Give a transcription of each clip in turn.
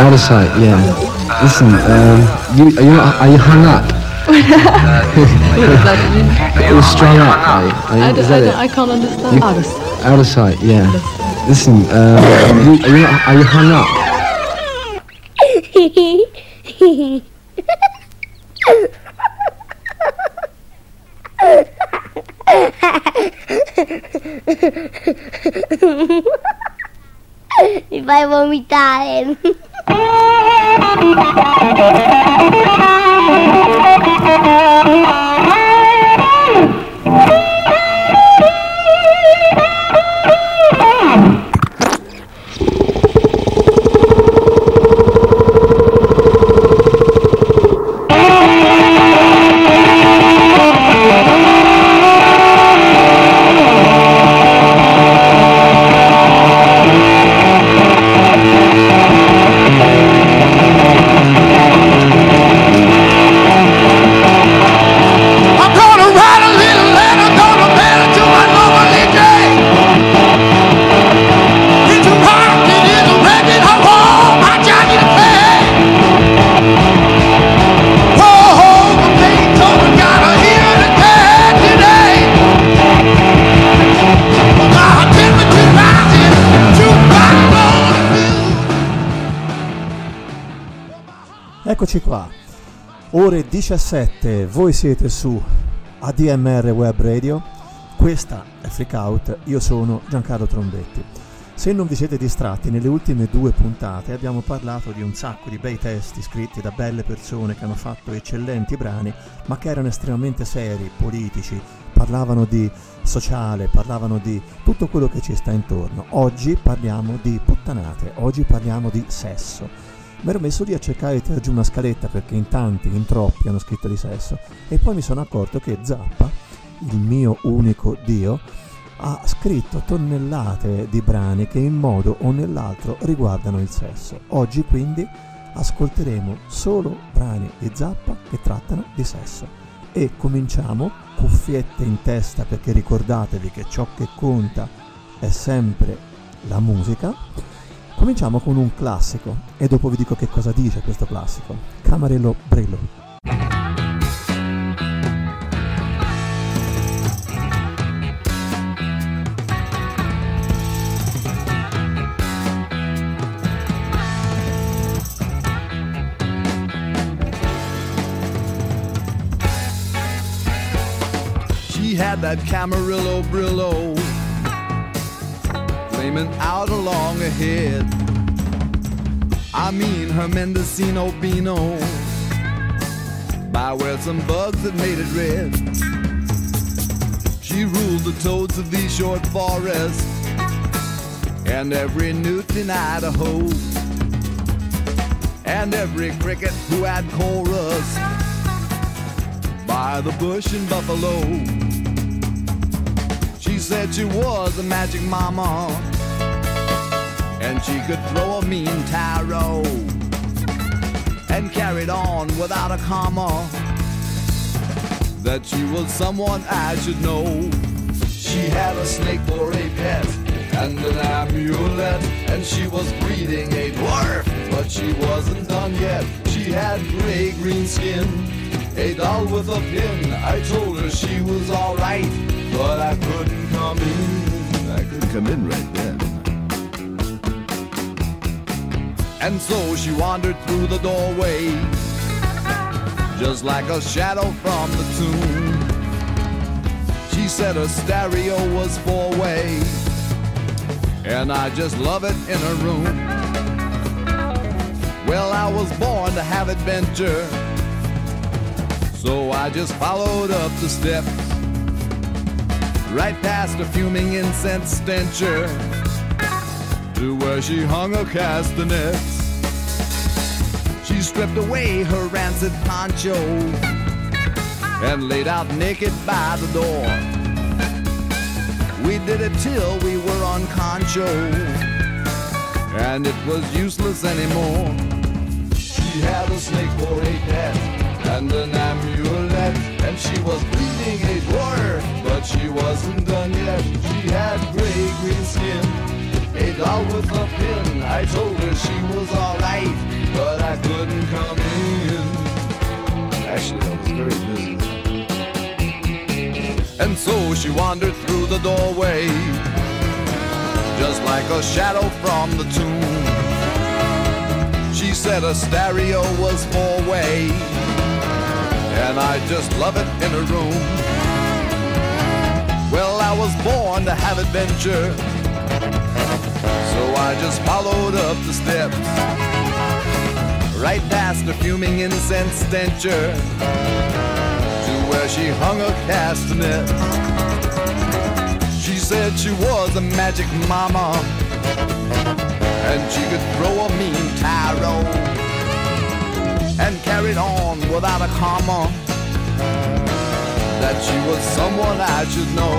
Out of sight, yeah. Listen, um, you, are, you are you hung up? You're strung up, are you? Are you- I, is that I, it? I can't understand. You- Out of sight. Out of sight, yeah. Listen, um, you, are, you are you hung up? Mi fai vomitare. Thank you. Eccoci qua, ore 17, voi siete su ADMR Web Radio, questa è Freak Out, io sono Giancarlo Trombetti. Se non vi siete distratti, nelle ultime due puntate abbiamo parlato di un sacco di bei testi scritti da belle persone che hanno fatto eccellenti brani, ma che erano estremamente seri, politici, parlavano di sociale, parlavano di tutto quello che ci sta intorno. Oggi parliamo di puttanate, oggi parliamo di sesso. Mi ero messo lì a cercare di tirare giù una scaletta perché in tanti, in troppi hanno scritto di sesso e poi mi sono accorto che Zappa, il mio unico dio, ha scritto tonnellate di brani che in modo o nell'altro riguardano il sesso. Oggi quindi ascolteremo solo brani di Zappa che trattano di sesso. E cominciamo, cuffiette in testa perché ricordatevi che ciò che conta è sempre la musica. Cominciamo con un classico e dopo vi dico che cosa dice questo classico. Camarello Brillo. That Camarillo Brillo flaming out along ahead. I mean her Mendocino Beano by where some bugs had made it red. She ruled the toads of these short forests and every newt in Idaho and every cricket who had chorus by the bush in Buffalo. Said she was a magic mama. And she could throw a mean tarot. And carried on without a comma. That she was someone I should know. She had a snake for a pet and an amulet, and she was breeding a dwarf, but she wasn't done yet. She had gray green skin, a doll with a pin. I told her she was alright, but I couldn't come in. I could come in right then. And so she wandered through the doorway, just like a shadow from the tomb. She said her stereo was four way, and I just love it in her room. Well, I was born to have adventure, so I just followed up the steps, right past a fuming incense stencher to where she hung her castanets. She stripped away her rancid poncho and laid out naked by the door. We did it till we were on concho, and it was useless anymore. She had a snake for a pet and an amulet. And she was bleeding a warrior, but she wasn't done yet. She had gray green skin, a doll with a pin. I told her she was alright, but I couldn't come in. Actually, I was very busy. And so she wandered through the doorway, just like a shadow from the tomb. She said a stereo was four way and I just love it in a room. Well, I was born to have adventure, so I just followed up the steps, right past the fuming incense stencher. To where she hung a castanet. She said she was a magic mama, and she could throw a mean tarot, and carried on without a comma. That she was someone I should know.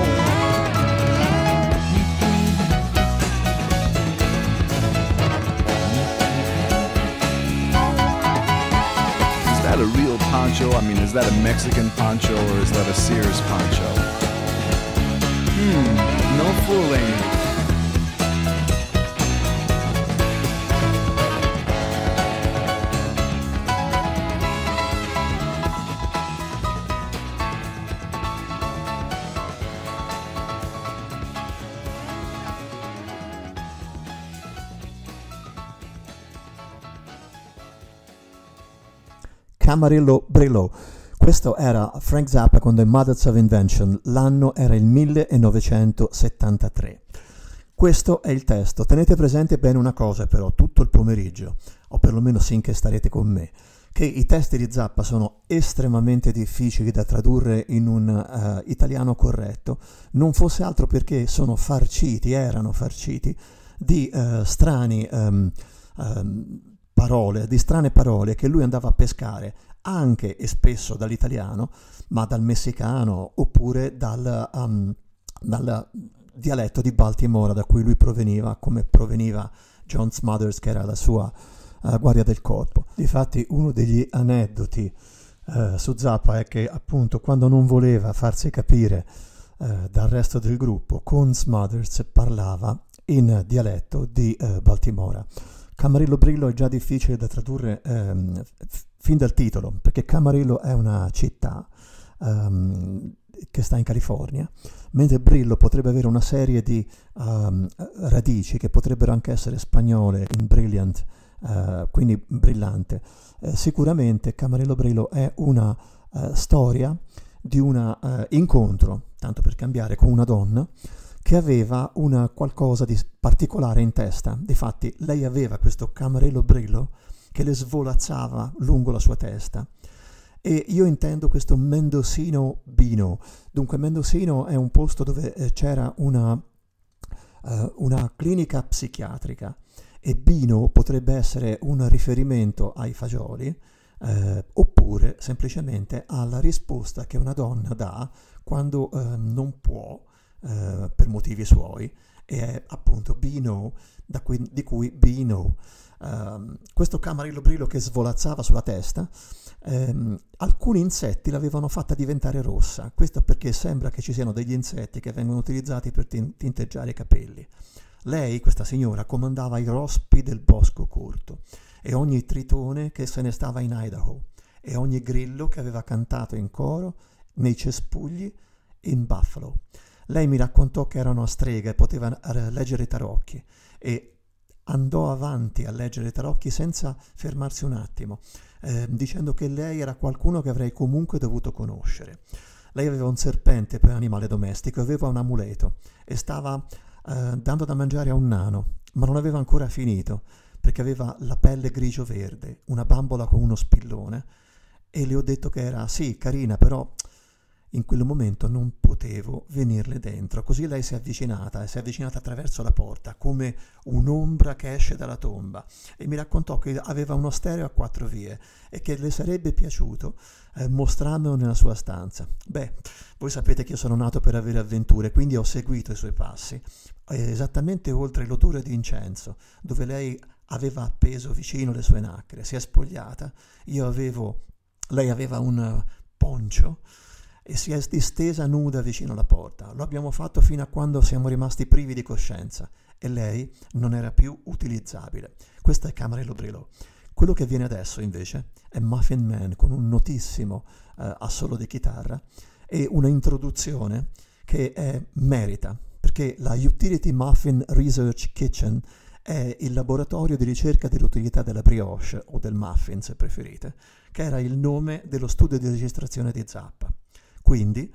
Is that a real poncho? I mean, is that a Mexican poncho or is that a Sears poncho? Hmm, no fooling. Camarillo Brillo. Questo era Frank Zappa con The Mothers of Invention, l'anno era il 1973. Questo è il testo. Tenete presente bene una cosa però, tutto il pomeriggio, o perlomeno finché starete con me, che i testi di Zappa sono estremamente difficili da tradurre in un uh, italiano corretto, non fosse altro perché sono farciti, erano farciti, di uh, strani... Um, um, parole, di strane parole che lui andava a pescare anche e spesso dall'italiano, ma dal messicano oppure dal, um, dal dialetto di Baltimora da cui lui proveniva, come proveniva John Smothers che era la sua uh, guardia del corpo. Difatti uno degli aneddoti uh, su Zappa è che appunto quando non voleva farsi capire uh, dal resto del gruppo, con Smothers parlava in dialetto di Baltimora. Camarillo Brillo è già difficile da tradurre ehm, fin dal titolo, perché Camarillo è una città um, che sta in California, mentre Brillo potrebbe avere una serie di um, radici che potrebbero anche essere spagnole, in brilliant, uh, quindi brillante. Uh, sicuramente Camarillo Brillo è una uh, storia di un incontro, tanto per cambiare, con una donna che aveva una qualcosa di particolare in testa. Difatti, lei aveva questo camarello brillo che le svolazzava lungo la sua testa. E io intendo questo Mendocino Bino. Dunque, Mendocino è un posto dove eh, c'era una, uh, una clinica psichiatrica e Bino potrebbe essere un riferimento ai fagioli eh, oppure semplicemente alla risposta che una donna dà quando eh, non può eh, per motivi suoi e è appunto Bino, cui, di cui Bino. Um, questo camarillo brillo che svolazzava sulla testa, um, alcuni insetti l'avevano fatta diventare rossa. Questo perché sembra che ci siano degli insetti che vengono utilizzati per tin- tinteggiare i capelli. Lei, questa signora, comandava i rospi del bosco corto e ogni tritone che se ne stava in Idaho e ogni grillo che aveva cantato in coro nei cespugli in Buffalo. Lei mi raccontò che era una strega e poteva eh, leggere i tarocchi e andò avanti a leggere i tarocchi senza fermarsi un attimo, eh, dicendo che lei era qualcuno che avrei comunque dovuto conoscere. Lei aveva un serpente per animale domestico, aveva un amuleto e stava eh, dando da mangiare a un nano, ma non aveva ancora finito perché aveva la pelle grigio-verde, una bambola con uno spillone e le ho detto che era sì, carina, però in quel momento non potevo venirle dentro. Così lei si è avvicinata e si è avvicinata attraverso la porta, come un'ombra che esce dalla tomba, e mi raccontò che aveva uno stereo a quattro vie e che le sarebbe piaciuto eh, mostrarmelo nella sua stanza. Beh, voi sapete che io sono nato per avere avventure, quindi ho seguito i suoi passi, eh, esattamente oltre l'odore di incenso, dove lei aveva appeso vicino le sue nacre, si è spogliata, io avevo, lei aveva un poncio, e si è distesa nuda vicino alla porta. Lo abbiamo fatto fino a quando siamo rimasti privi di coscienza e lei non era più utilizzabile. Questa è Camarello Brilò. Quello che viene adesso invece è Muffin Man con un notissimo uh, assolo di chitarra e una introduzione che è, merita, perché la Utility Muffin Research Kitchen è il laboratorio di ricerca dell'utilità della brioche o del muffin se preferite, che era il nome dello studio di registrazione di Zappa. Quindi,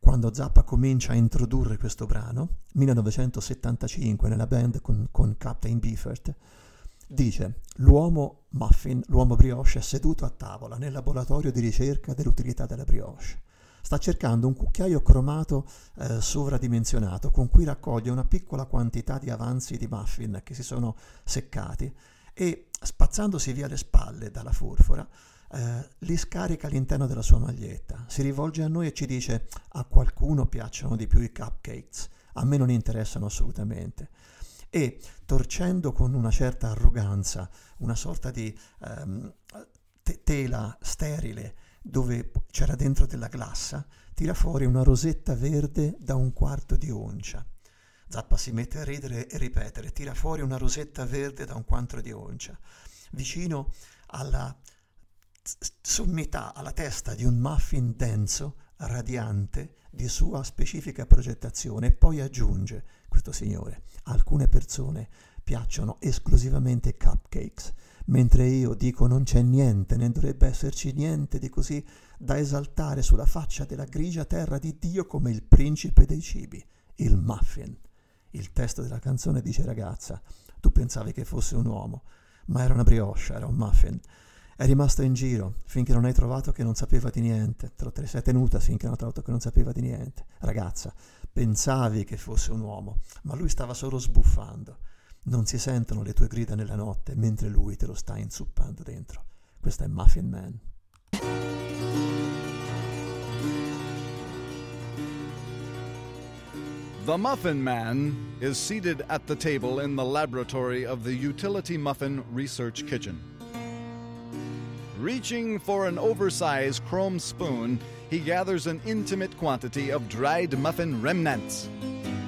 quando Zappa comincia a introdurre questo brano, 1975 nella band con, con Captain Beefert, dice l'uomo muffin, l'uomo brioche è seduto a tavola nel laboratorio di ricerca dell'utilità della brioche. Sta cercando un cucchiaio cromato eh, sovradimensionato con cui raccoglie una piccola quantità di avanzi di muffin che si sono seccati e spazzandosi via le spalle dalla forfora eh, li scarica all'interno della sua maglietta, si rivolge a noi e ci dice a qualcuno piacciono di più i cupcakes, a me non interessano assolutamente e torcendo con una certa arroganza una sorta di ehm, te- tela sterile dove c'era dentro della glassa, tira fuori una rosetta verde da un quarto di oncia. Zappa si mette a ridere e ripetere, tira fuori una rosetta verde da un quarto di oncia. Vicino alla sommità, alla testa di un muffin denso, radiante, di sua specifica progettazione, e poi aggiunge, questo signore, alcune persone piacciono esclusivamente cupcakes, mentre io dico non c'è niente, ne dovrebbe esserci niente di così da esaltare sulla faccia della grigia terra di Dio come il principe dei cibi, il muffin. Il testo della canzone dice ragazza, tu pensavi che fosse un uomo, ma era una brioche, era un muffin. È rimasto in giro finché non hai trovato che non sapeva di niente, te te sei tenuta finché non hai trovato che non sapeva di niente. Ragazza, pensavi che fosse un uomo, ma lui stava solo sbuffando. Non si sentono le tue grida nella notte mentre lui te lo sta inzuppando dentro. Questo è Muffin Man. The Muffin Man is seated at the table in the laboratory of the Utility Muffin Research Kitchen. Reaching for an oversized chrome spoon, he gathers an intimate quantity of dried muffin remnants.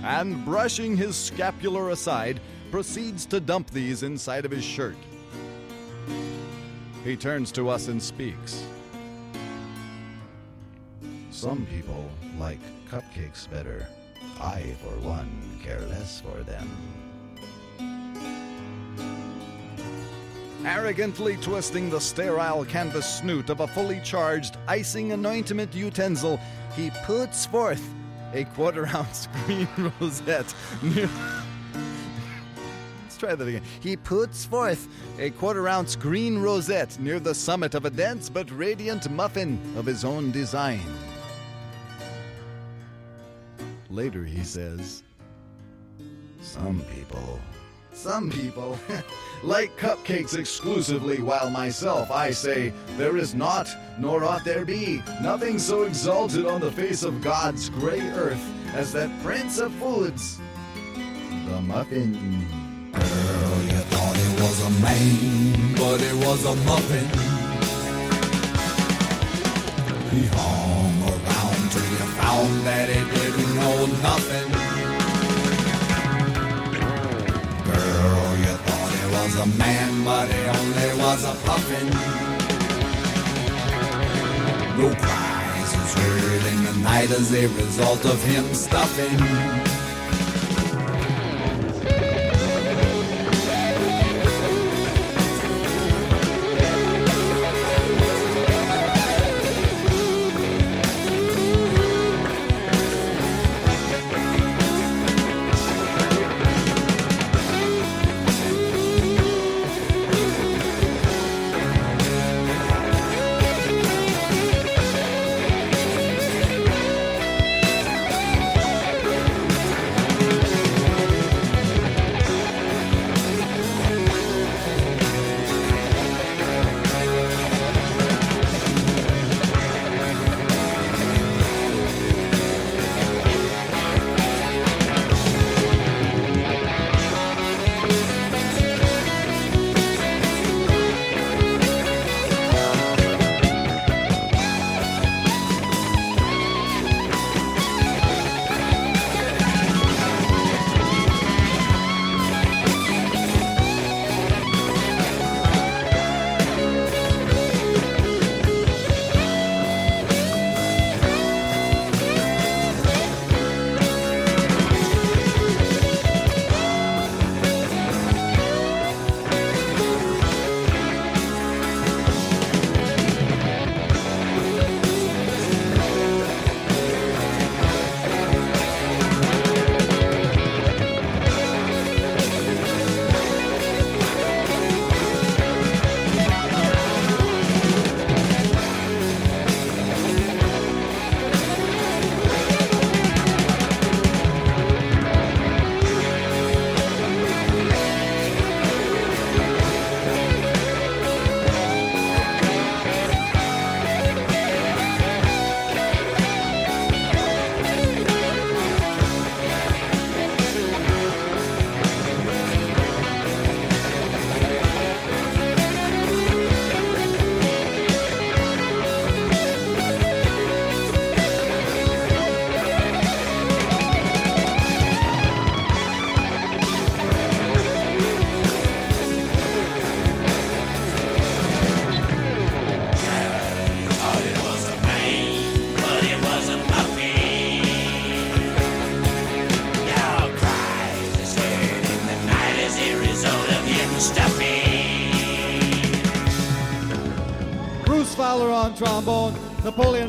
And brushing his scapular aside, proceeds to dump these inside of his shirt. He turns to us and speaks. Some people like cupcakes better. I, for one, care less for them. Arrogantly twisting the sterile canvas snoot of a fully charged icing anointment utensil, he puts forth a quarter ounce green rosette. Let's try that again. He puts forth a quarter ounce green rosette near the summit of a dense but radiant muffin of his own design. Later, he says, Some people Some people like cupcakes exclusively, while myself, I say, there is not, nor ought there be, nothing so exalted on the face of God's gray earth as that prince of foods, the muffin. Girl, you thought it was a man, but it was a muffin. He hung around till you found that he didn't know nothing. Was a man, but he only was a puffin. No cries was heard in the night as a result of him stuffing.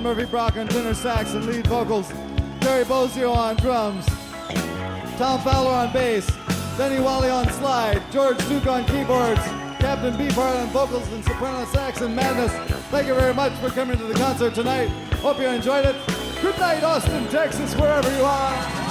Murphy Brock on tenor sax and lead vocals, Terry Bozio on drums, Tom Fowler on bass, Benny Wally on slide, George Duke on keyboards, Captain Beefheart on vocals and soprano sax and madness. Thank you very much for coming to the concert tonight. Hope you enjoyed it. Good night, Austin, Texas, wherever you are.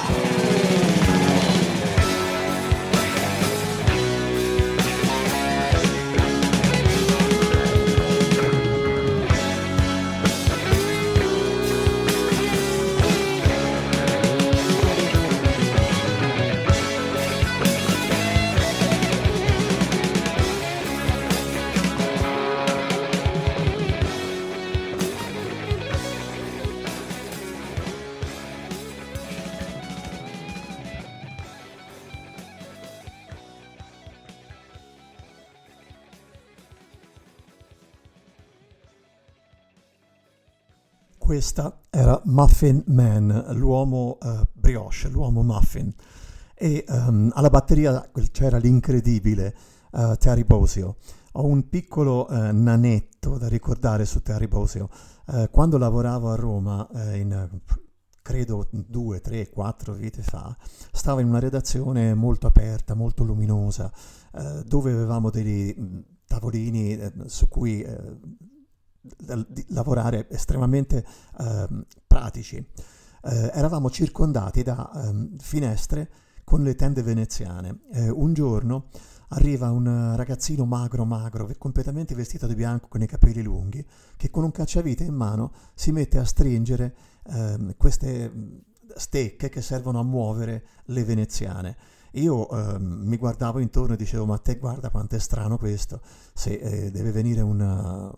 Questa era Muffin Man, l'uomo uh, brioche, l'uomo muffin. E um, alla batteria c'era l'incredibile uh, Terry Bosio. Ho un piccolo uh, nanetto da ricordare su Terry Bosio. quando lavoravo a Roma, in, credo due, tre, quattro vite fa, stavo in una redazione molto aperta, molto luminosa, dove avevamo dei tavolini su cui di lavorare estremamente eh, pratici. Eh, eravamo circondati da eh, finestre con le tende veneziane. Eh, un giorno arriva un ragazzino magro magro, completamente vestito di bianco con i capelli lunghi, che con un cacciavite in mano si mette a stringere ehm, queste stecche che servono a muovere le veneziane. Io eh, mi guardavo intorno e dicevo, ma te guarda quanto è strano questo, se eh, deve venire una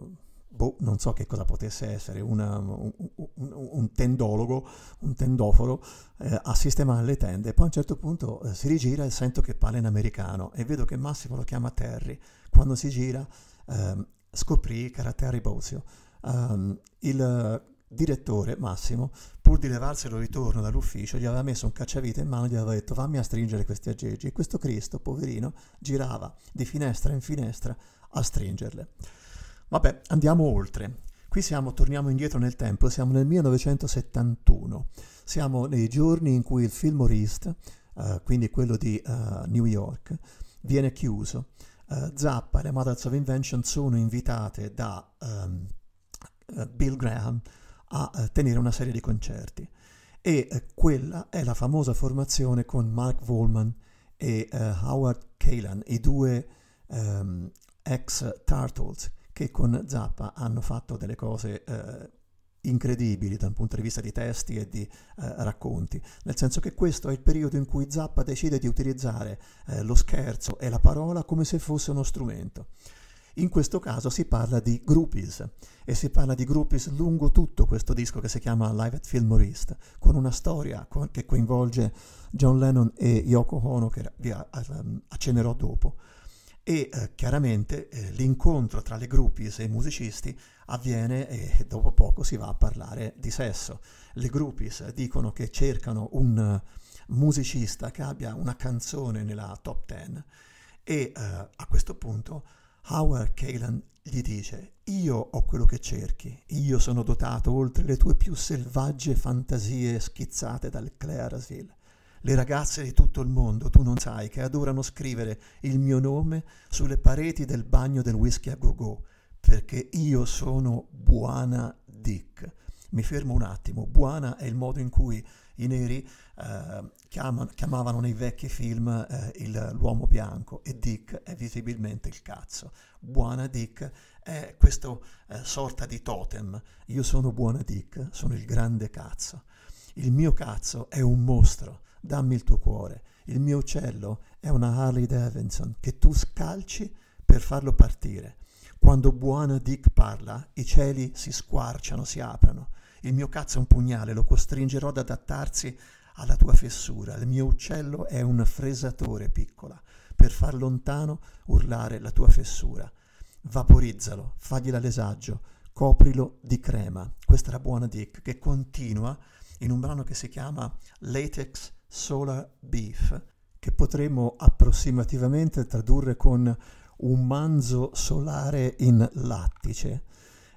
boh, non so che cosa potesse essere, una, un, un, un, tendologo, un tendoforo, eh, a sistemare le tende. Poi a un certo punto eh, si rigira e sento che parla in americano e vedo che Massimo lo chiama Terry. Quando si gira eh, scoprì che era Terry Bozio. Um, il direttore Massimo, pur di levarselo ritorno dall'ufficio, gli aveva messo un cacciavite in mano e gli aveva detto fammi a stringere questi aggeggi. E questo Cristo, poverino, girava di finestra in finestra a stringerle. Vabbè, andiamo oltre. Qui siamo, torniamo indietro nel tempo, siamo nel 1971. Siamo nei giorni in cui il Fillmore uh, quindi quello di uh, New York, viene chiuso. Uh, Zappa e le Mothers of Invention sono invitate da um, Bill Graham a tenere una serie di concerti. E quella è la famosa formazione con Mark Volman e Howard Kalan, i due um, ex Turtles che con Zappa hanno fatto delle cose eh, incredibili dal punto di vista di testi e di eh, racconti, nel senso che questo è il periodo in cui Zappa decide di utilizzare eh, lo scherzo e la parola come se fosse uno strumento. In questo caso si parla di groupies e si parla di groupies lungo tutto questo disco che si chiama Live at Fillmore con una storia con, che coinvolge John Lennon e Yoko Ono che vi accennerò dopo e eh, chiaramente eh, l'incontro tra le groupies e i musicisti avviene e dopo poco si va a parlare di sesso. Le groupies dicono che cercano un musicista che abbia una canzone nella top ten. E eh, a questo punto Howard Kalan gli dice io ho quello che cerchi, io sono dotato oltre le tue più selvagge fantasie schizzate dal Claresville le ragazze di tutto il mondo, tu non sai, che adorano scrivere il mio nome sulle pareti del bagno del whisky a go-go, perché io sono Buona Dick. Mi fermo un attimo, Buona è il modo in cui i neri eh, chiamano, chiamavano nei vecchi film eh, il, l'uomo bianco e Dick è visibilmente il cazzo. Buona Dick è questa eh, sorta di totem. Io sono Buona Dick, sono il grande cazzo. Il mio cazzo è un mostro dammi il tuo cuore. Il mio uccello è una Harley Davidson che tu scalci per farlo partire. Quando buona Dick parla, i cieli si squarciano, si aprono. Il mio cazzo è un pugnale, lo costringerò ad adattarsi alla tua fessura. Il mio uccello è un fresatore piccola, per far lontano urlare la tua fessura. Vaporizzalo, fagli l'alesaggio, coprilo di crema. Questa è la buona Dick che continua in un brano che si chiama Latex Solar Beef, che potremmo approssimativamente tradurre con un manzo solare in lattice.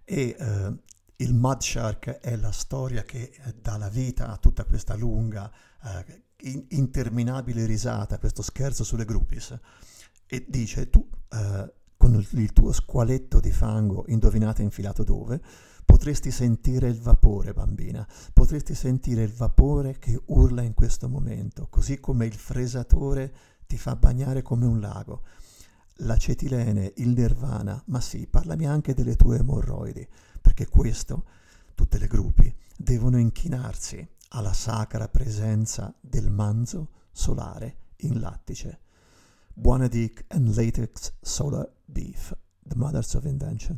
e eh, il Mud Shark è la storia che eh, dà la vita a tutta questa lunga, eh, in- interminabile risata, questo scherzo sulle groupies. E dice, tu eh, con il, tuo squaletto di fango, indovinate infilato dove, potresti sentire il vapore, bambina, potresti sentire il vapore che urla in questo momento, così come il fresatore ti fa bagnare come un lago. L'acetilene, il nirvana, ma sì, parlami anche delle tue emorroidi, perché questo, tutte le gruppi, devono inchinarsi alla sacra presenza del manzo solare in lattice. Buona Dick and Latex Solar Beef, the mothers of invention.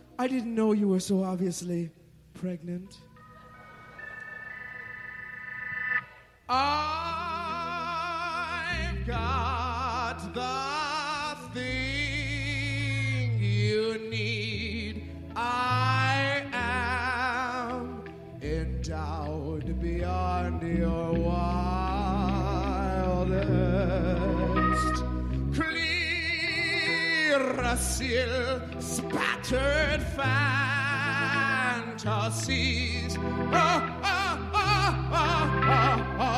I didn't know you were so obviously pregnant. I've got the thing you need. I am endowed beyond your Brazil spattered fantasies. Oh, oh, oh,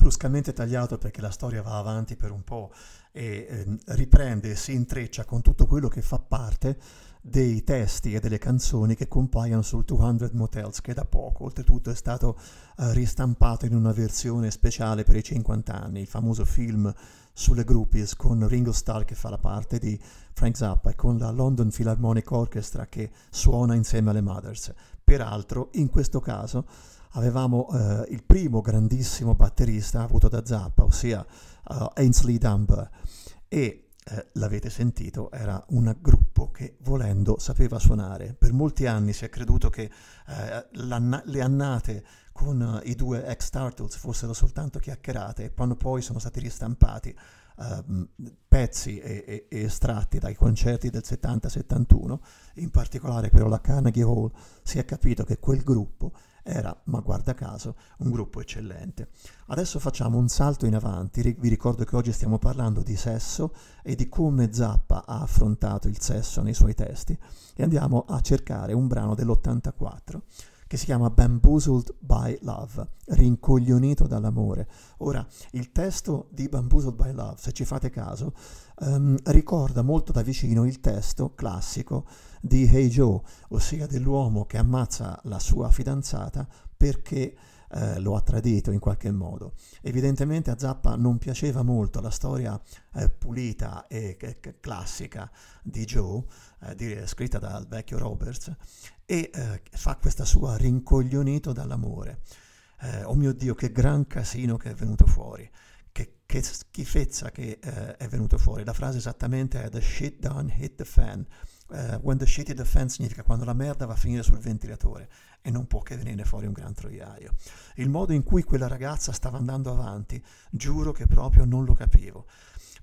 bruscamente tagliato perché la storia va avanti per un po' e ehm, riprende si intreccia con tutto quello che fa parte dei testi e delle canzoni che compaiono sul 200 Motels, che da poco, oltretutto, è stato eh, ristampato in una versione speciale per i 50 anni, il famoso film sulle groupies con Ringo Starr che fa la parte di Frank Zappa e con la London Philharmonic Orchestra che suona insieme alle Mothers. Peraltro, in questo caso, avevamo eh, il primo grandissimo batterista avuto da Zappa, ossia uh, Ainsley Dunbar, e eh, l'avete sentito, era un gruppo che volendo sapeva suonare. Per molti anni si è creduto che eh, le annate con uh, i due ex Turtles fossero soltanto chiacchierate e quando poi sono stati ristampati uh, pezzi e, e, e, estratti dai concerti del 70-71, in particolare quello alla Carnegie Hall, si è capito che quel gruppo era, ma guarda caso, un gruppo eccellente. Adesso facciamo un salto in avanti, vi ricordo che oggi stiamo parlando di sesso e di come Zappa ha affrontato il sesso nei suoi testi e andiamo a cercare un brano dell'84 che si chiama Bamboozled by Love, rincoglionito dall'amore. Ora, il testo di Bamboozled by Love, se ci fate caso, um, ricorda molto da vicino il testo classico di Hey Joe, ossia dell'uomo che ammazza la sua fidanzata perché eh, lo ha tradito in qualche modo. Evidentemente a Zappa non piaceva molto la storia eh, pulita e c- classica di Joe, eh, di, scritta dal vecchio Roberts, e eh, fa questa sua rincoglionito dall'amore. Eh, oh mio Dio, che gran casino che è venuto fuori. Che, che schifezza che eh, è venuto fuori. La frase esattamente è The shit done hit the fan. Uh, when the shit hit the fan significa quando la merda va a finire sul ventilatore e non può che venire fuori un gran troiaio. Il modo in cui quella ragazza stava andando avanti, giuro che proprio non lo capivo.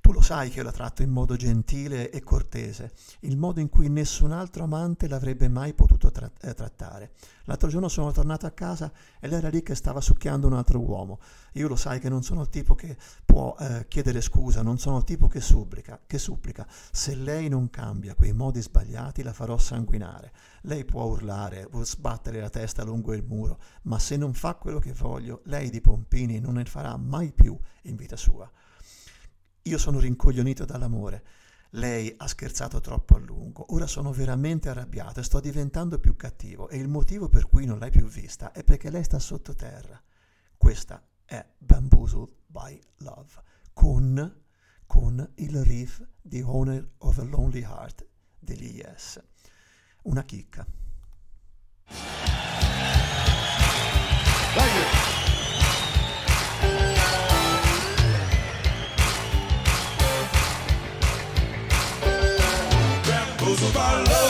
Tu lo sai che io la tratto in modo gentile e cortese, il modo in cui nessun altro amante l'avrebbe mai potuto tra- eh, trattare. L'altro giorno sono tornato a casa e lei era lì che stava succhiando un altro uomo. Io lo sai che non sono il tipo che può eh, chiedere scusa, non sono il tipo che supplica, che supplica. Se lei non cambia quei modi sbagliati la farò sanguinare. Lei può urlare, può sbattere la testa lungo il muro, ma se non fa quello che voglio, lei di Pompini non ne farà mai più in vita sua. Io sono rincoglionito dall'amore. Lei ha scherzato troppo a lungo, ora sono veramente arrabbiato e sto diventando più cattivo e il motivo per cui non l'hai più vista è perché lei sta sottoterra. Questa è Bamboozled by Love con, con il riff di Owner of a Lonely Heart degli Yes. Una chicca. Thank you. Bamboozled by love.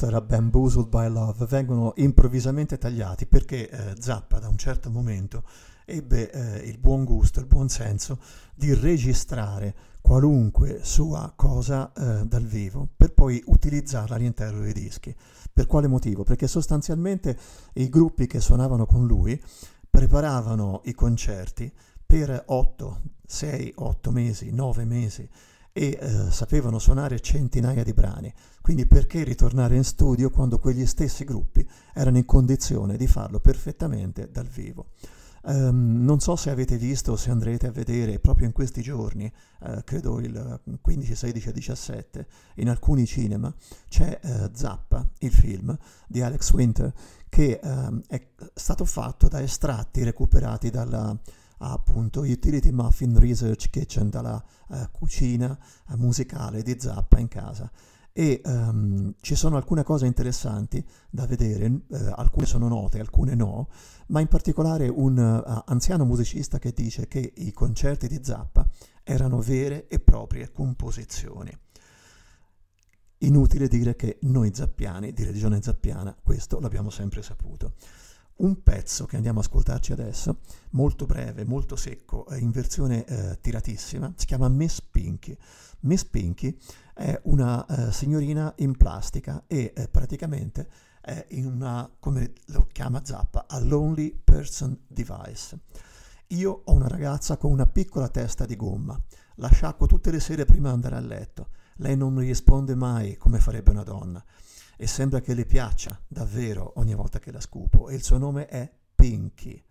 Questo era Bamboozled by Love, vengono improvvisamente tagliati perché eh, Zappa da un certo momento ebbe eh, il buon gusto, il buon senso di registrare qualunque sua cosa eh, dal vivo per poi utilizzarla all'interno dei dischi. Per quale motivo? Perché sostanzialmente i gruppi che suonavano con lui preparavano i concerti per 8, 6, 8 mesi, 9 mesi e eh, sapevano suonare centinaia di brani. Quindi perché ritornare in studio quando quegli stessi gruppi erano in condizione di farlo perfettamente dal vivo? Ehm, non so se avete visto o se andrete a vedere proprio in questi giorni, eh, credo il 15, 16 e 17, in alcuni cinema c'è eh, Zappa, il film di Alex Winter, che ehm, è stato fatto da estratti recuperati dalla appunto Utility Muffin Research Kitchen, dalla eh, cucina eh, musicale di Zappa in casa e ehm, ci sono alcune cose interessanti da vedere, eh, alcune sono note, alcune no, ma in particolare un eh, anziano musicista che dice che i concerti di Zappa erano vere e proprie composizioni. Inutile dire che noi zappiani, di religione zappiana, questo l'abbiamo sempre saputo. Un pezzo che andiamo a ascoltarci adesso, molto breve, molto secco, eh, in versione eh, tiratissima, si chiama Miss Pinky. Miss Pinky è una eh, signorina in plastica e eh, praticamente è in una, come lo chiama Zappa, a lonely person device. Io ho una ragazza con una piccola testa di gomma, la sciacquo tutte le sere prima di andare a letto. Lei non mi risponde mai come farebbe una donna e sembra che le piaccia davvero ogni volta che la scupo e il suo nome è Pinky.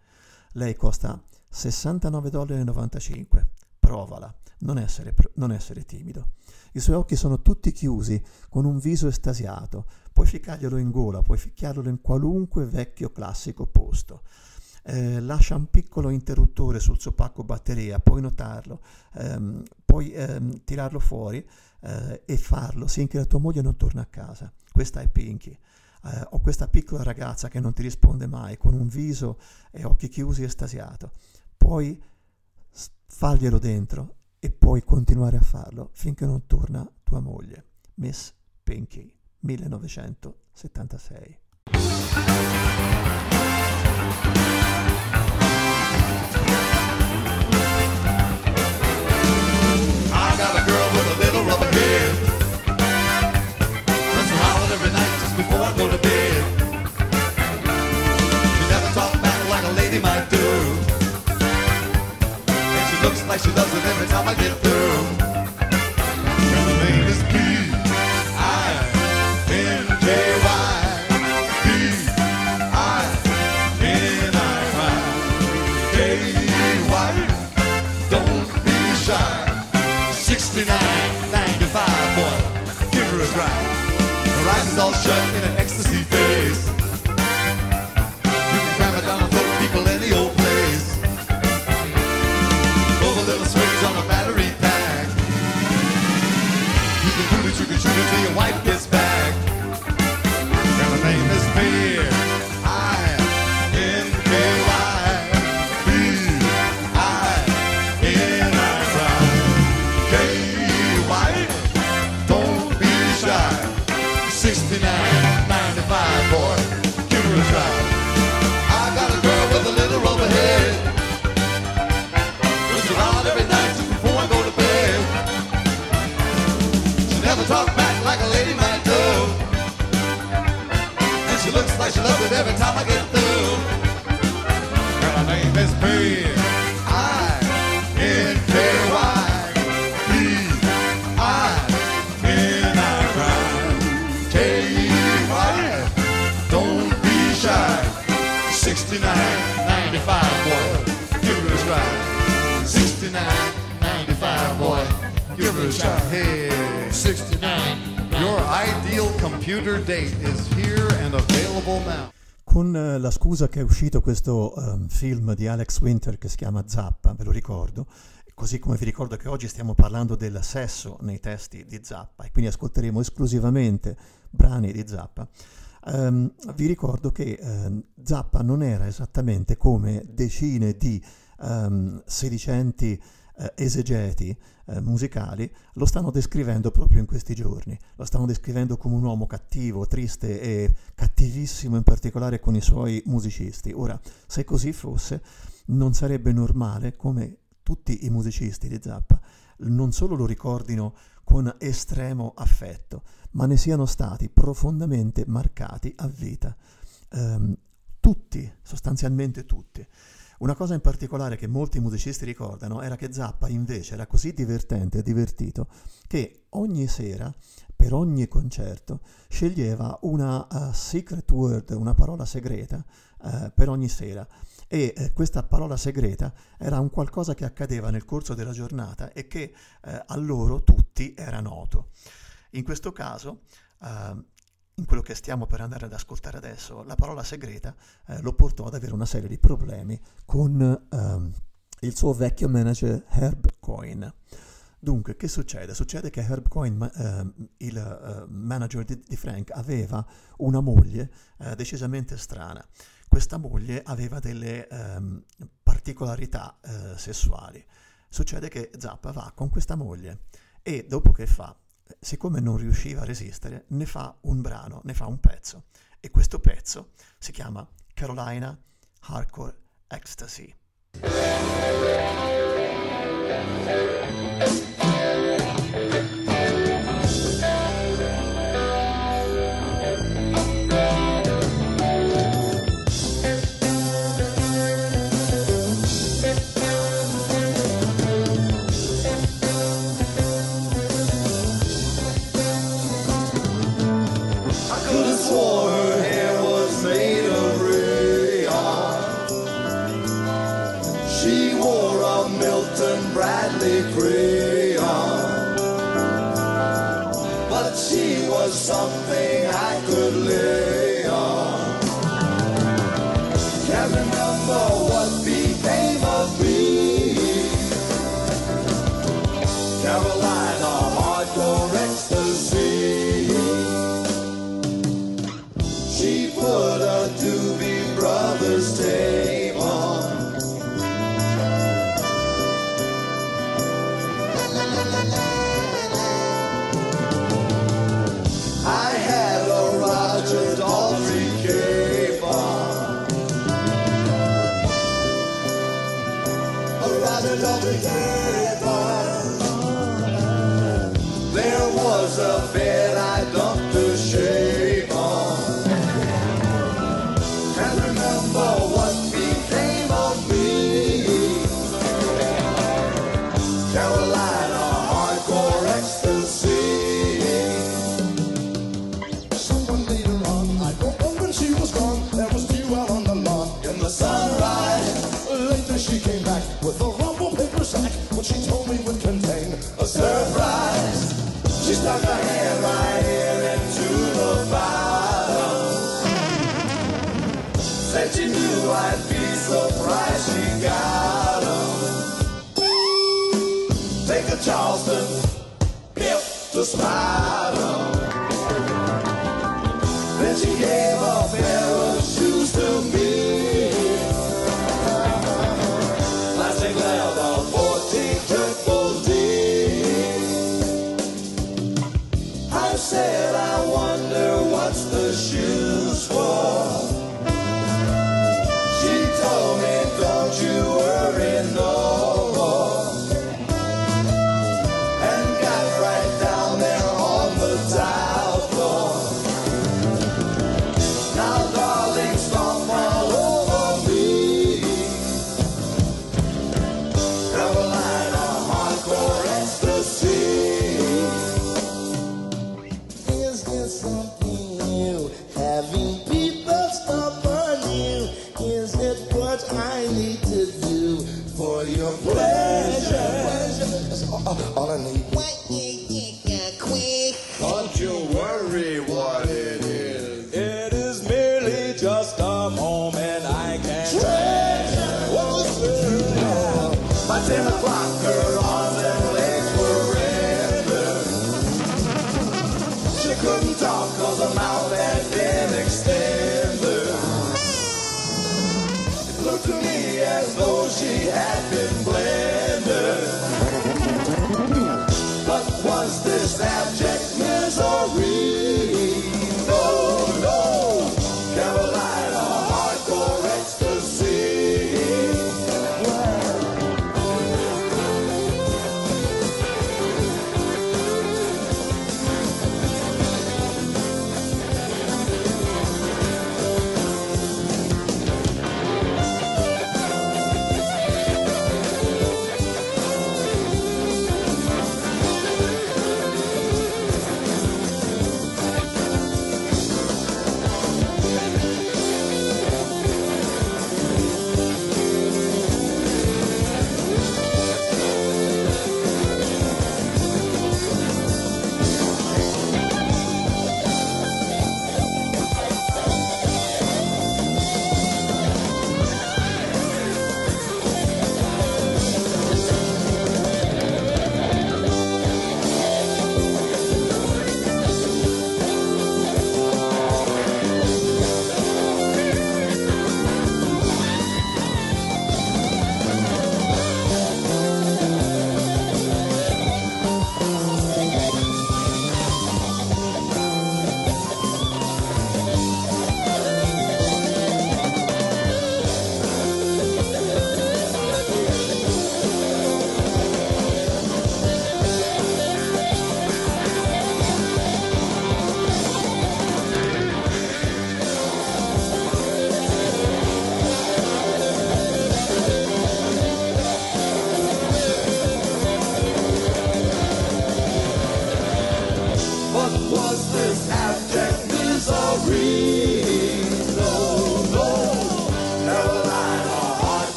Lei costa 69,95 dollari. Provala, non essere, non essere timido. I suoi occhi sono tutti chiusi, con un viso estasiato. Puoi ficcarglielo in gola, puoi ficchiarlo in qualunque vecchio classico posto. Eh, lascia un piccolo interruttore sul suo pacco batteria, puoi notarlo, ehm, puoi ehm, tirarlo fuori eh, e farlo finché la tua moglie non torna a casa. Questa è Pinky. Eh, ho questa piccola ragazza che non ti risponde mai, con un viso e occhi chiusi estasiato. Puoi farglielo dentro e puoi continuare a farlo finché non torna tua moglie. Miss Pinky, 1976. Scusa che è uscito questo ehm, film di Alex Winter che si chiama Zappa, ve lo ricordo, così come vi ricordo che oggi stiamo parlando del sesso nei testi di Zappa e quindi ascolteremo esclusivamente brani di Zappa. ehm, vi ricordo che ehm, Zappa non era esattamente come decine di sedicenti eh, esegeti eh, musicali lo stanno descrivendo proprio in questi giorni. Lo stanno descrivendo come un uomo cattivo, triste e cattivissimo in particolare con i suoi musicisti. Ora, se così fosse, non sarebbe normale come tutti i musicisti di Zappa non solo lo ricordino con estremo affetto, ma ne siano stati profondamente marcati a vita. Ehm, tutti, sostanzialmente tutti. Una cosa in particolare che molti musicisti ricordano era che Zappa invece era così divertente e divertito che ogni sera, per ogni concerto, sceglieva una uh, secret word, una parola segreta uh, per ogni sera. E eh, questa parola segreta era un qualcosa che accadeva nel corso della giornata e che a loro tutti era noto. In questo caso, uh, in quello che stiamo per andare ad ascoltare adesso, la parola segreta eh, lo portò ad avere una serie di problemi con ehm, il suo vecchio manager Herb Coyne. Dunque, che succede? Succede che Herb Coyne, ma, ehm, il eh, manager di, di, Frank, aveva una moglie eh, decisamente strana. Questa moglie aveva delle ehm, particolarità eh, sessuali. Succede che Zappa va con questa moglie e dopo che fa siccome non riusciva a resistere, ne fa un brano, ne fa un pezzo. E questo pezzo si chiama Carolina Hardcore Ecstasy. Let's get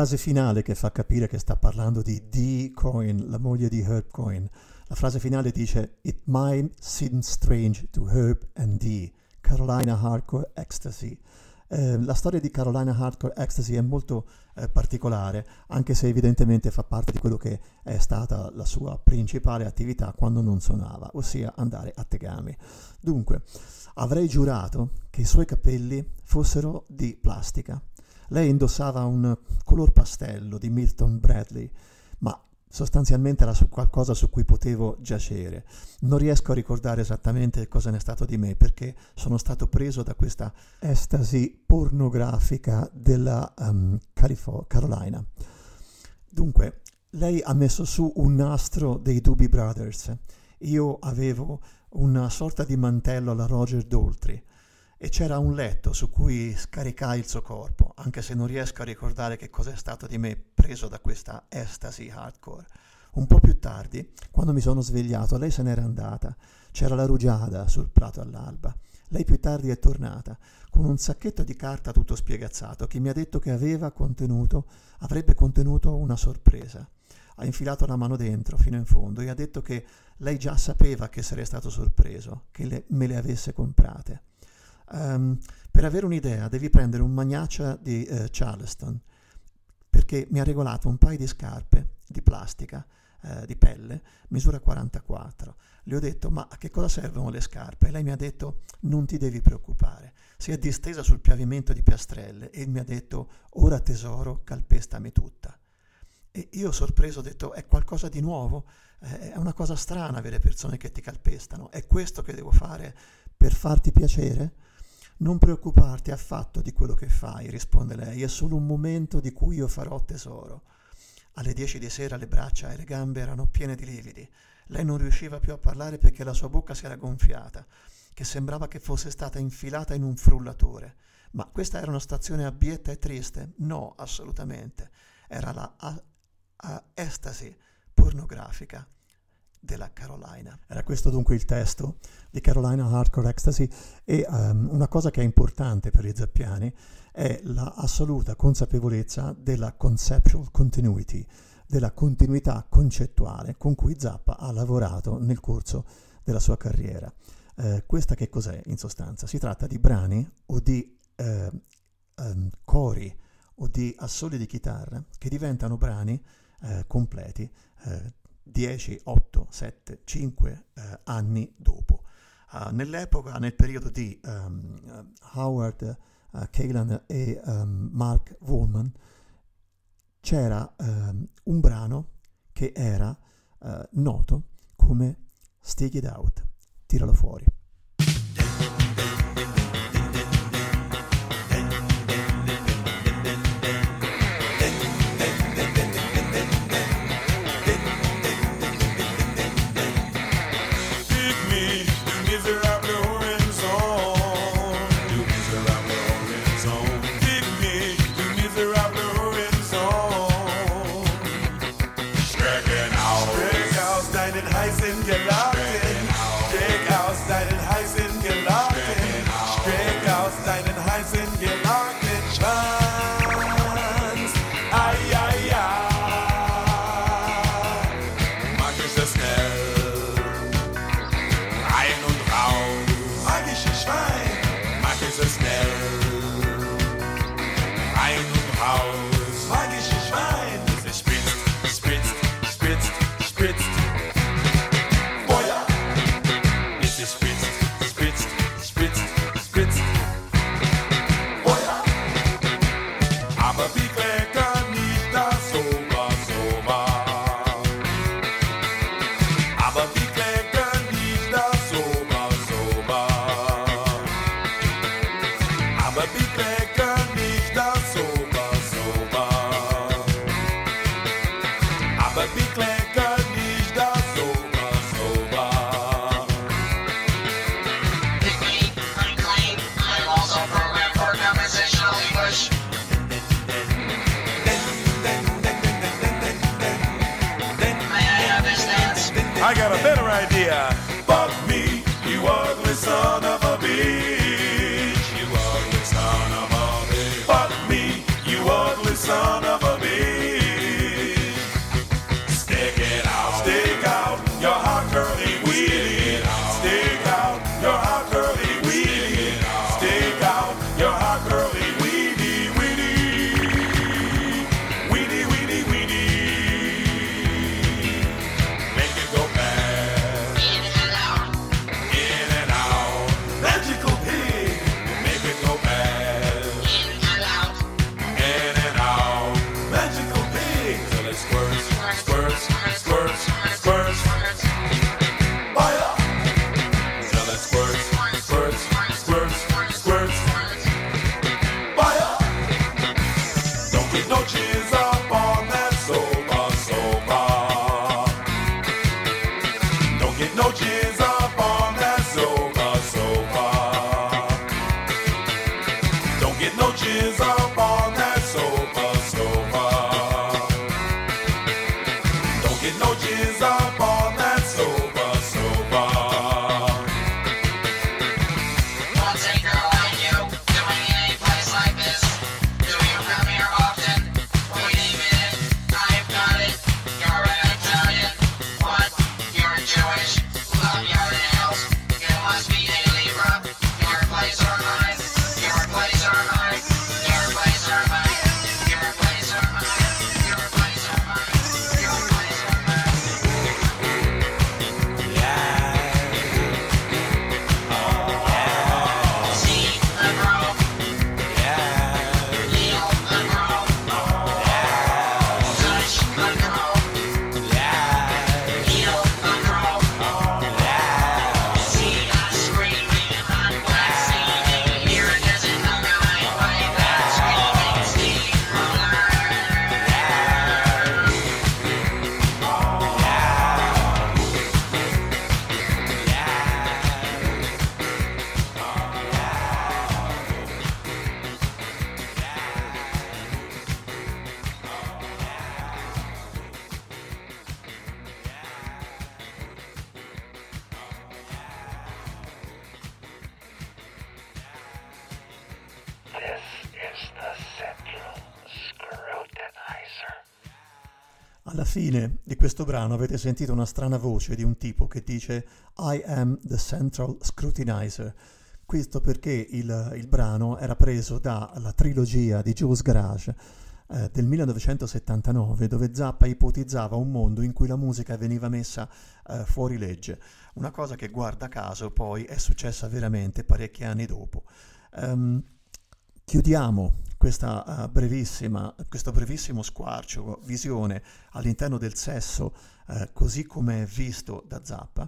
frase finale che fa capire che sta parlando di Dee Coyne, la moglie di Herb Coyne. La frase finale dice It might seem strange to Herb and Dee, Carolina Hardcore Ecstasy. Eh, la storia di Carolina Hardcore Ecstasy è molto eh, particolare, anche se evidentemente fa parte di quello che è stata la sua principale attività quando non suonava, ossia andare a tegami. Dunque, avrei giurato che i suoi capelli fossero di plastica. Lei indossava un color pastello di Milton Bradley, ma sostanzialmente era su qualcosa su cui potevo giacere. Non riesco a ricordare esattamente cosa ne è stato di me perché sono stato preso da questa estasi pornografica della um, Califo- Carolina. Dunque, lei ha messo su un nastro dei Doobie Brothers. Io avevo una sorta di mantello alla Roger Daltrey e c'era un letto su cui scaricai il suo corpo, anche se non riesco a ricordare che cos'è stato di me preso da questa estasi hardcore. Un po' più tardi, quando mi sono svegliato, lei se n'era andata. C'era la rugiada sul prato all'alba. Lei più tardi è tornata con un sacchetto di carta tutto spiegazzato che mi ha detto che aveva contenuto, avrebbe contenuto una sorpresa. Ha infilato la mano dentro fino in fondo e ha detto che lei già sapeva che sarei stato sorpreso, che le, me le avesse comprate. Um, per avere un'idea devi prendere un magnaccia di uh, Charleston perché mi ha regolato un paio di scarpe di plastica, uh, di pelle, misura 44. Le ho detto ma a che cosa servono le scarpe? E lei mi ha detto non ti devi preoccupare. Si è distesa sul pavimento di piastrelle e mi ha detto ora tesoro calpestami tutta. E io sorpreso ho detto è qualcosa di nuovo? È una cosa strana avere persone che ti calpestano. È questo che devo fare per farti piacere? Non preoccuparti affatto di quello che fai, risponde lei, è solo un momento di cui io farò tesoro. Alle dieci di sera le braccia e le gambe erano piene di lividi. Lei non riusciva più a parlare perché la sua bocca si era gonfiata, che sembrava che fosse stata infilata in un frullatore. Ma questa era una stazione abbietta e triste? No, assolutamente. Era la a- a- estasi pornografica della Carolina. Era questo dunque il testo di Carolina Hardcore Ecstasy e um, una cosa che è importante per gli zappiani è l'assoluta consapevolezza della conceptual continuity, della continuità concettuale con cui Zappa ha lavorato nel corso della sua carriera. Eh, questa che cos'è in sostanza? Si tratta di brani o di eh, um, cori o di assoli di chitarra che diventano brani eh, completi eh, 10, 8, 7, 5 eh, anni dopo. Uh, nell'epoca, nel periodo di um, Howard uh, Kalan e um, Mark Wollman, c'era um, un brano che era uh, noto come Stick It Out, tiralo fuori. Reihenhaus. não desaparece. Questo brano avete sentito una strana voce di un tipo che dice I am the central scrutinizer. Questo perché il, il brano era preso dalla trilogia di Jules Garage eh, del 1979 dove Zappa ipotizzava un mondo in cui la musica veniva messa eh, fuori legge. Una cosa che guarda caso poi è successa veramente parecchi anni dopo. Ehm, chiudiamo questa, eh, brevissima, questo brevissimo squarcio, visione all'interno del sesso eh, così come è visto da Zappa,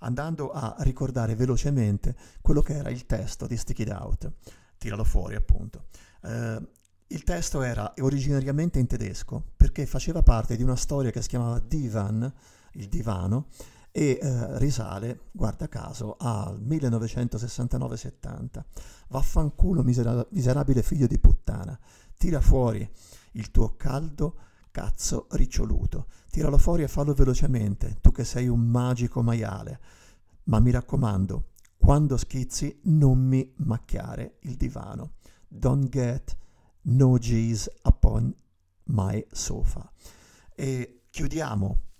andando a ricordare velocemente quello che era il testo di Stick It Out. Tiralo fuori appunto. Eh, il testo era originariamente in tedesco perché faceva parte di una storia che si chiamava Divan, il divano, e eh, risale, guarda caso, al 1969-70. Vaffanculo misera- miserabile figlio di puttana, tira fuori il tuo caldo cazzo riccioluto, tiralo fuori e fallo velocemente, tu che sei un magico maiale. Ma mi raccomando, quando schizzi non mi macchiare il divano. Don't get no G's upon my sofa. E chiudiamo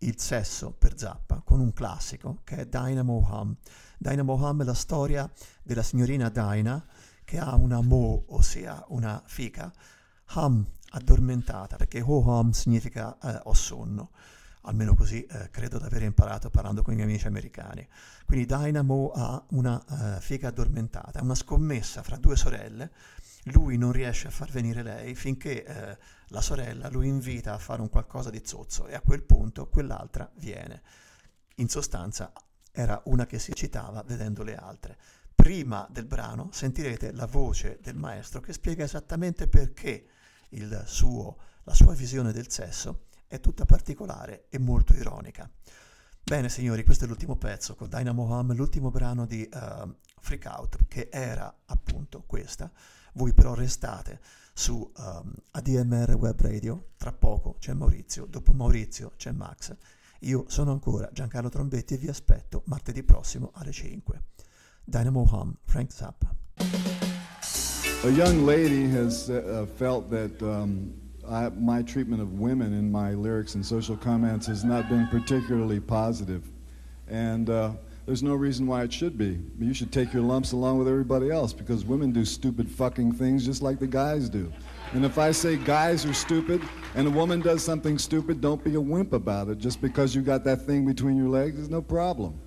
il sesso per Zappa con un classico che è Dynamo Hum. Dynamo Hum è la storia della signorina Dinah che ha una mo, ossia una fica, hum, addormentata, perché ho hum significa eh, ho sonno. Almeno così eh, credo di aver imparato parlando con i miei amici americani. Quindi Dynamo ha una eh, fica addormentata, una scommessa fra due sorelle. Lui non riesce a far venire lei finché eh, la sorella lo invita a fare un qualcosa di zozzo e a quel punto quell'altra viene. In sostanza era una che si eccitava vedendo le altre. Prima del brano sentirete la voce del maestro che spiega esattamente perché suo, la sua visione del sesso è tutta particolare e molto ironica. Bene signori, questo è l'ultimo pezzo con Dynamo Hum, l'ultimo brano di uh, Freak Out, che era appunto questa. Voi però restate su um, ADMR Web Radio, tra poco c'è Maurizio, dopo Maurizio c'è Max. Io sono ancora Giancarlo Trombetti e vi aspetto martedì prossimo alle 5. Dynamo Hum, Frank Zappa. A young lady has uh, felt that um, I, my treatment of women in my lyrics and social comments has not been particularly positive. And uh, there's no reason why it should be. You should take your lumps along with everybody else because women do stupid fucking things just like the guys do. And if I say guys are stupid and a woman does something stupid, don't be a wimp about it. Just because you got that thing between your legs, there's no problem.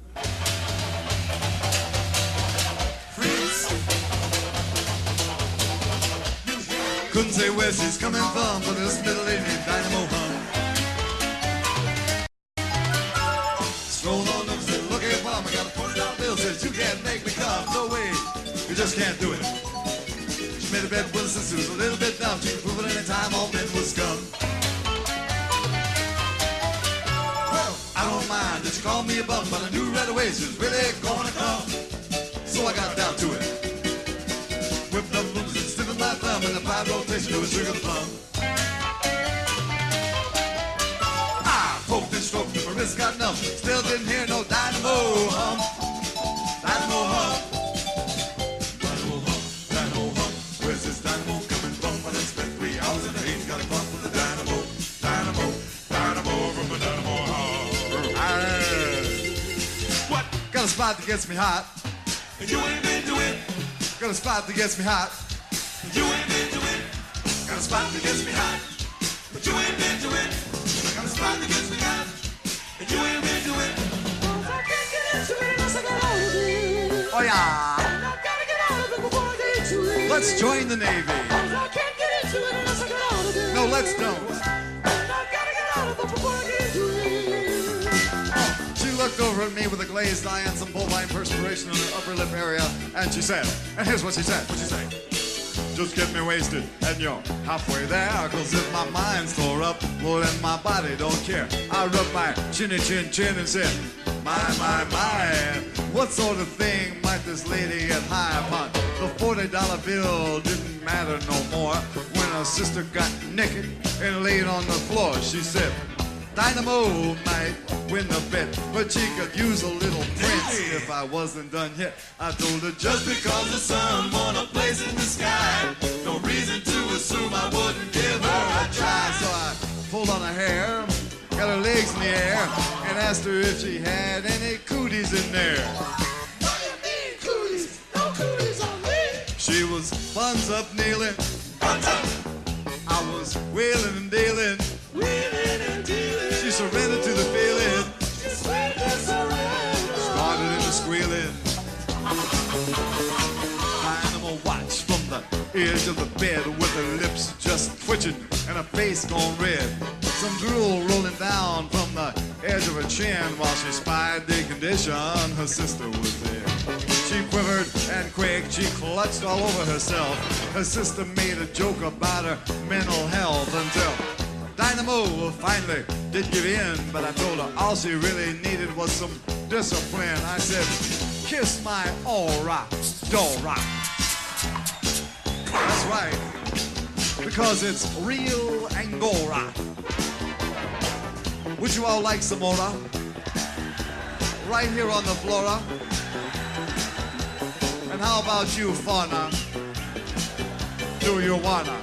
Couldn't say where she's coming from, but this little lady You can't make me come, no way, you just can't do it. She made a bet with her sister, was a little bit dumb. She could prove it any time, all men was scum. Well, I don't mind that you call me a bum, but I knew right away she was really gonna come. So I got down to it. Whipped up loops and stiffened my thumb in the five rotation to a sugar plum. I poked and stroked and my wrist got numb. Still didn't hear no dynamo hum. Got a spot that gets me hot. And you ain't been to it. Got a spot that gets me hot. You ain't been to it. Got a spot that gets me hot. But you ain't been to it. Got a spot that gets me hot. And you ain't been to it. Oh yeah. Let's join the Navy. No, let's don't. Looked over at me with a glazed eye and some bovine perspiration on her upper lip area, and she said, and here's what she said. What she say? Just get me wasted, and you're halfway there. Cause if my mind's tore up, well then my body don't care. I rub my chinny chin chin and said, my, my, my, what sort of thing might this lady get high upon? The $40 bill didn't matter no more. When her sister got naked and laid on the floor, she said, Dynamo might win the bet, but she could use a little prince if I wasn't done yet. I told her just because the sun won a place in the sky, no reason to assume I wouldn't give her a try. So I pulled on her hair, got her legs in the air, and asked her if she had any cooties in there. Cooties? No cooties on me. She was buns up kneeling. Buns up. I was wheeling and dealing. Wheeling surrendered to the feeling. Started into squealing. Animal watch from the edge of the bed with her lips just twitching and her face gone red. Some drool rolling down from the edge of her chin while she spied the condition her sister was in. She quivered and quaked, she clutched all over herself. Her sister made a joke about her mental health until Dynamo finally did give in, but I told her all she really needed was some discipline. I said, kiss my aura, Dora. That's right, because it's real Angora. Would you all like some more? Right here on the flora. And how about you, fauna? Do you wanna?